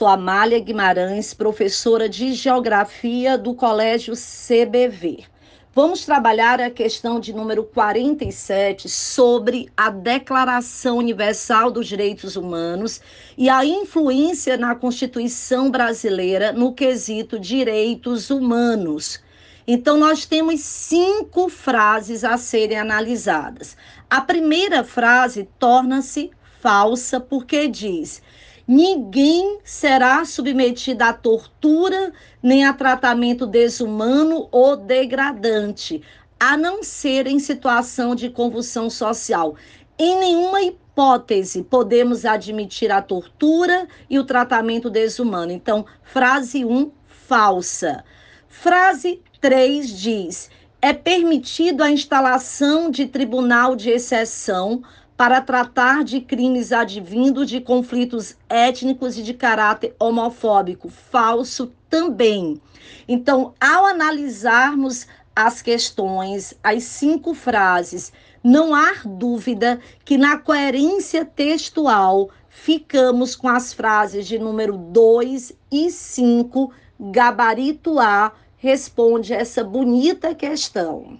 Sou Amália Guimarães, professora de Geografia do Colégio CBV. Vamos trabalhar a questão de número 47 sobre a Declaração Universal dos Direitos Humanos e a influência na Constituição brasileira no quesito direitos humanos. Então, nós temos cinco frases a serem analisadas. A primeira frase torna-se falsa porque diz Ninguém será submetido à tortura nem a tratamento desumano ou degradante, a não ser em situação de convulsão social. Em nenhuma hipótese podemos admitir a tortura e o tratamento desumano. Então, frase 1, um, falsa. Frase 3 diz: é permitido a instalação de tribunal de exceção para tratar de crimes advindos de conflitos étnicos e de caráter homofóbico. Falso também. Então, ao analisarmos as questões, as cinco frases, não há dúvida que na coerência textual ficamos com as frases de número 2 e 5, gabarito A responde essa bonita questão.